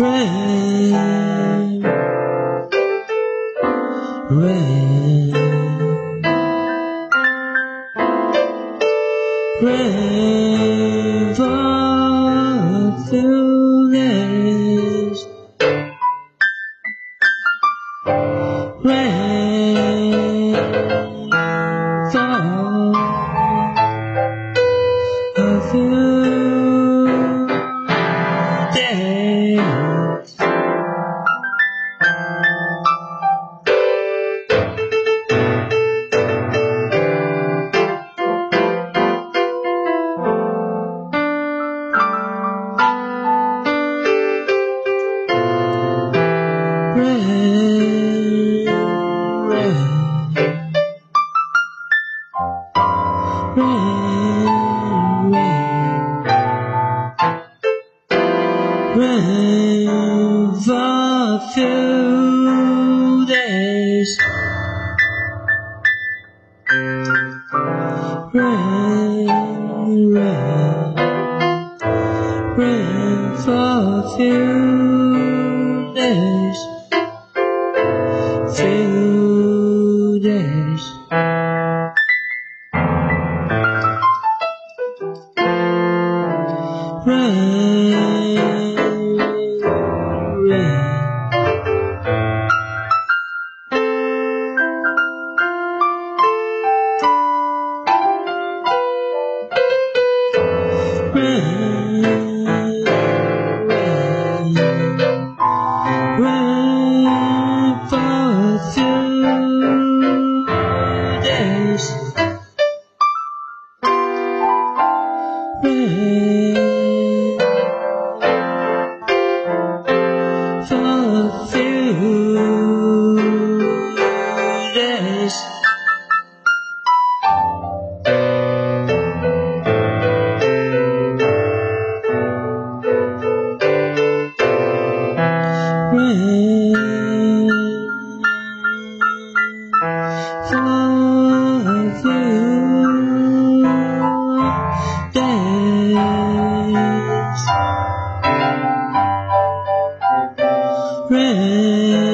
Rain, rain, rain for days. Rain rain, rain, rain for a few days. Rain, rain, rain for a few days. Few days. run. friends.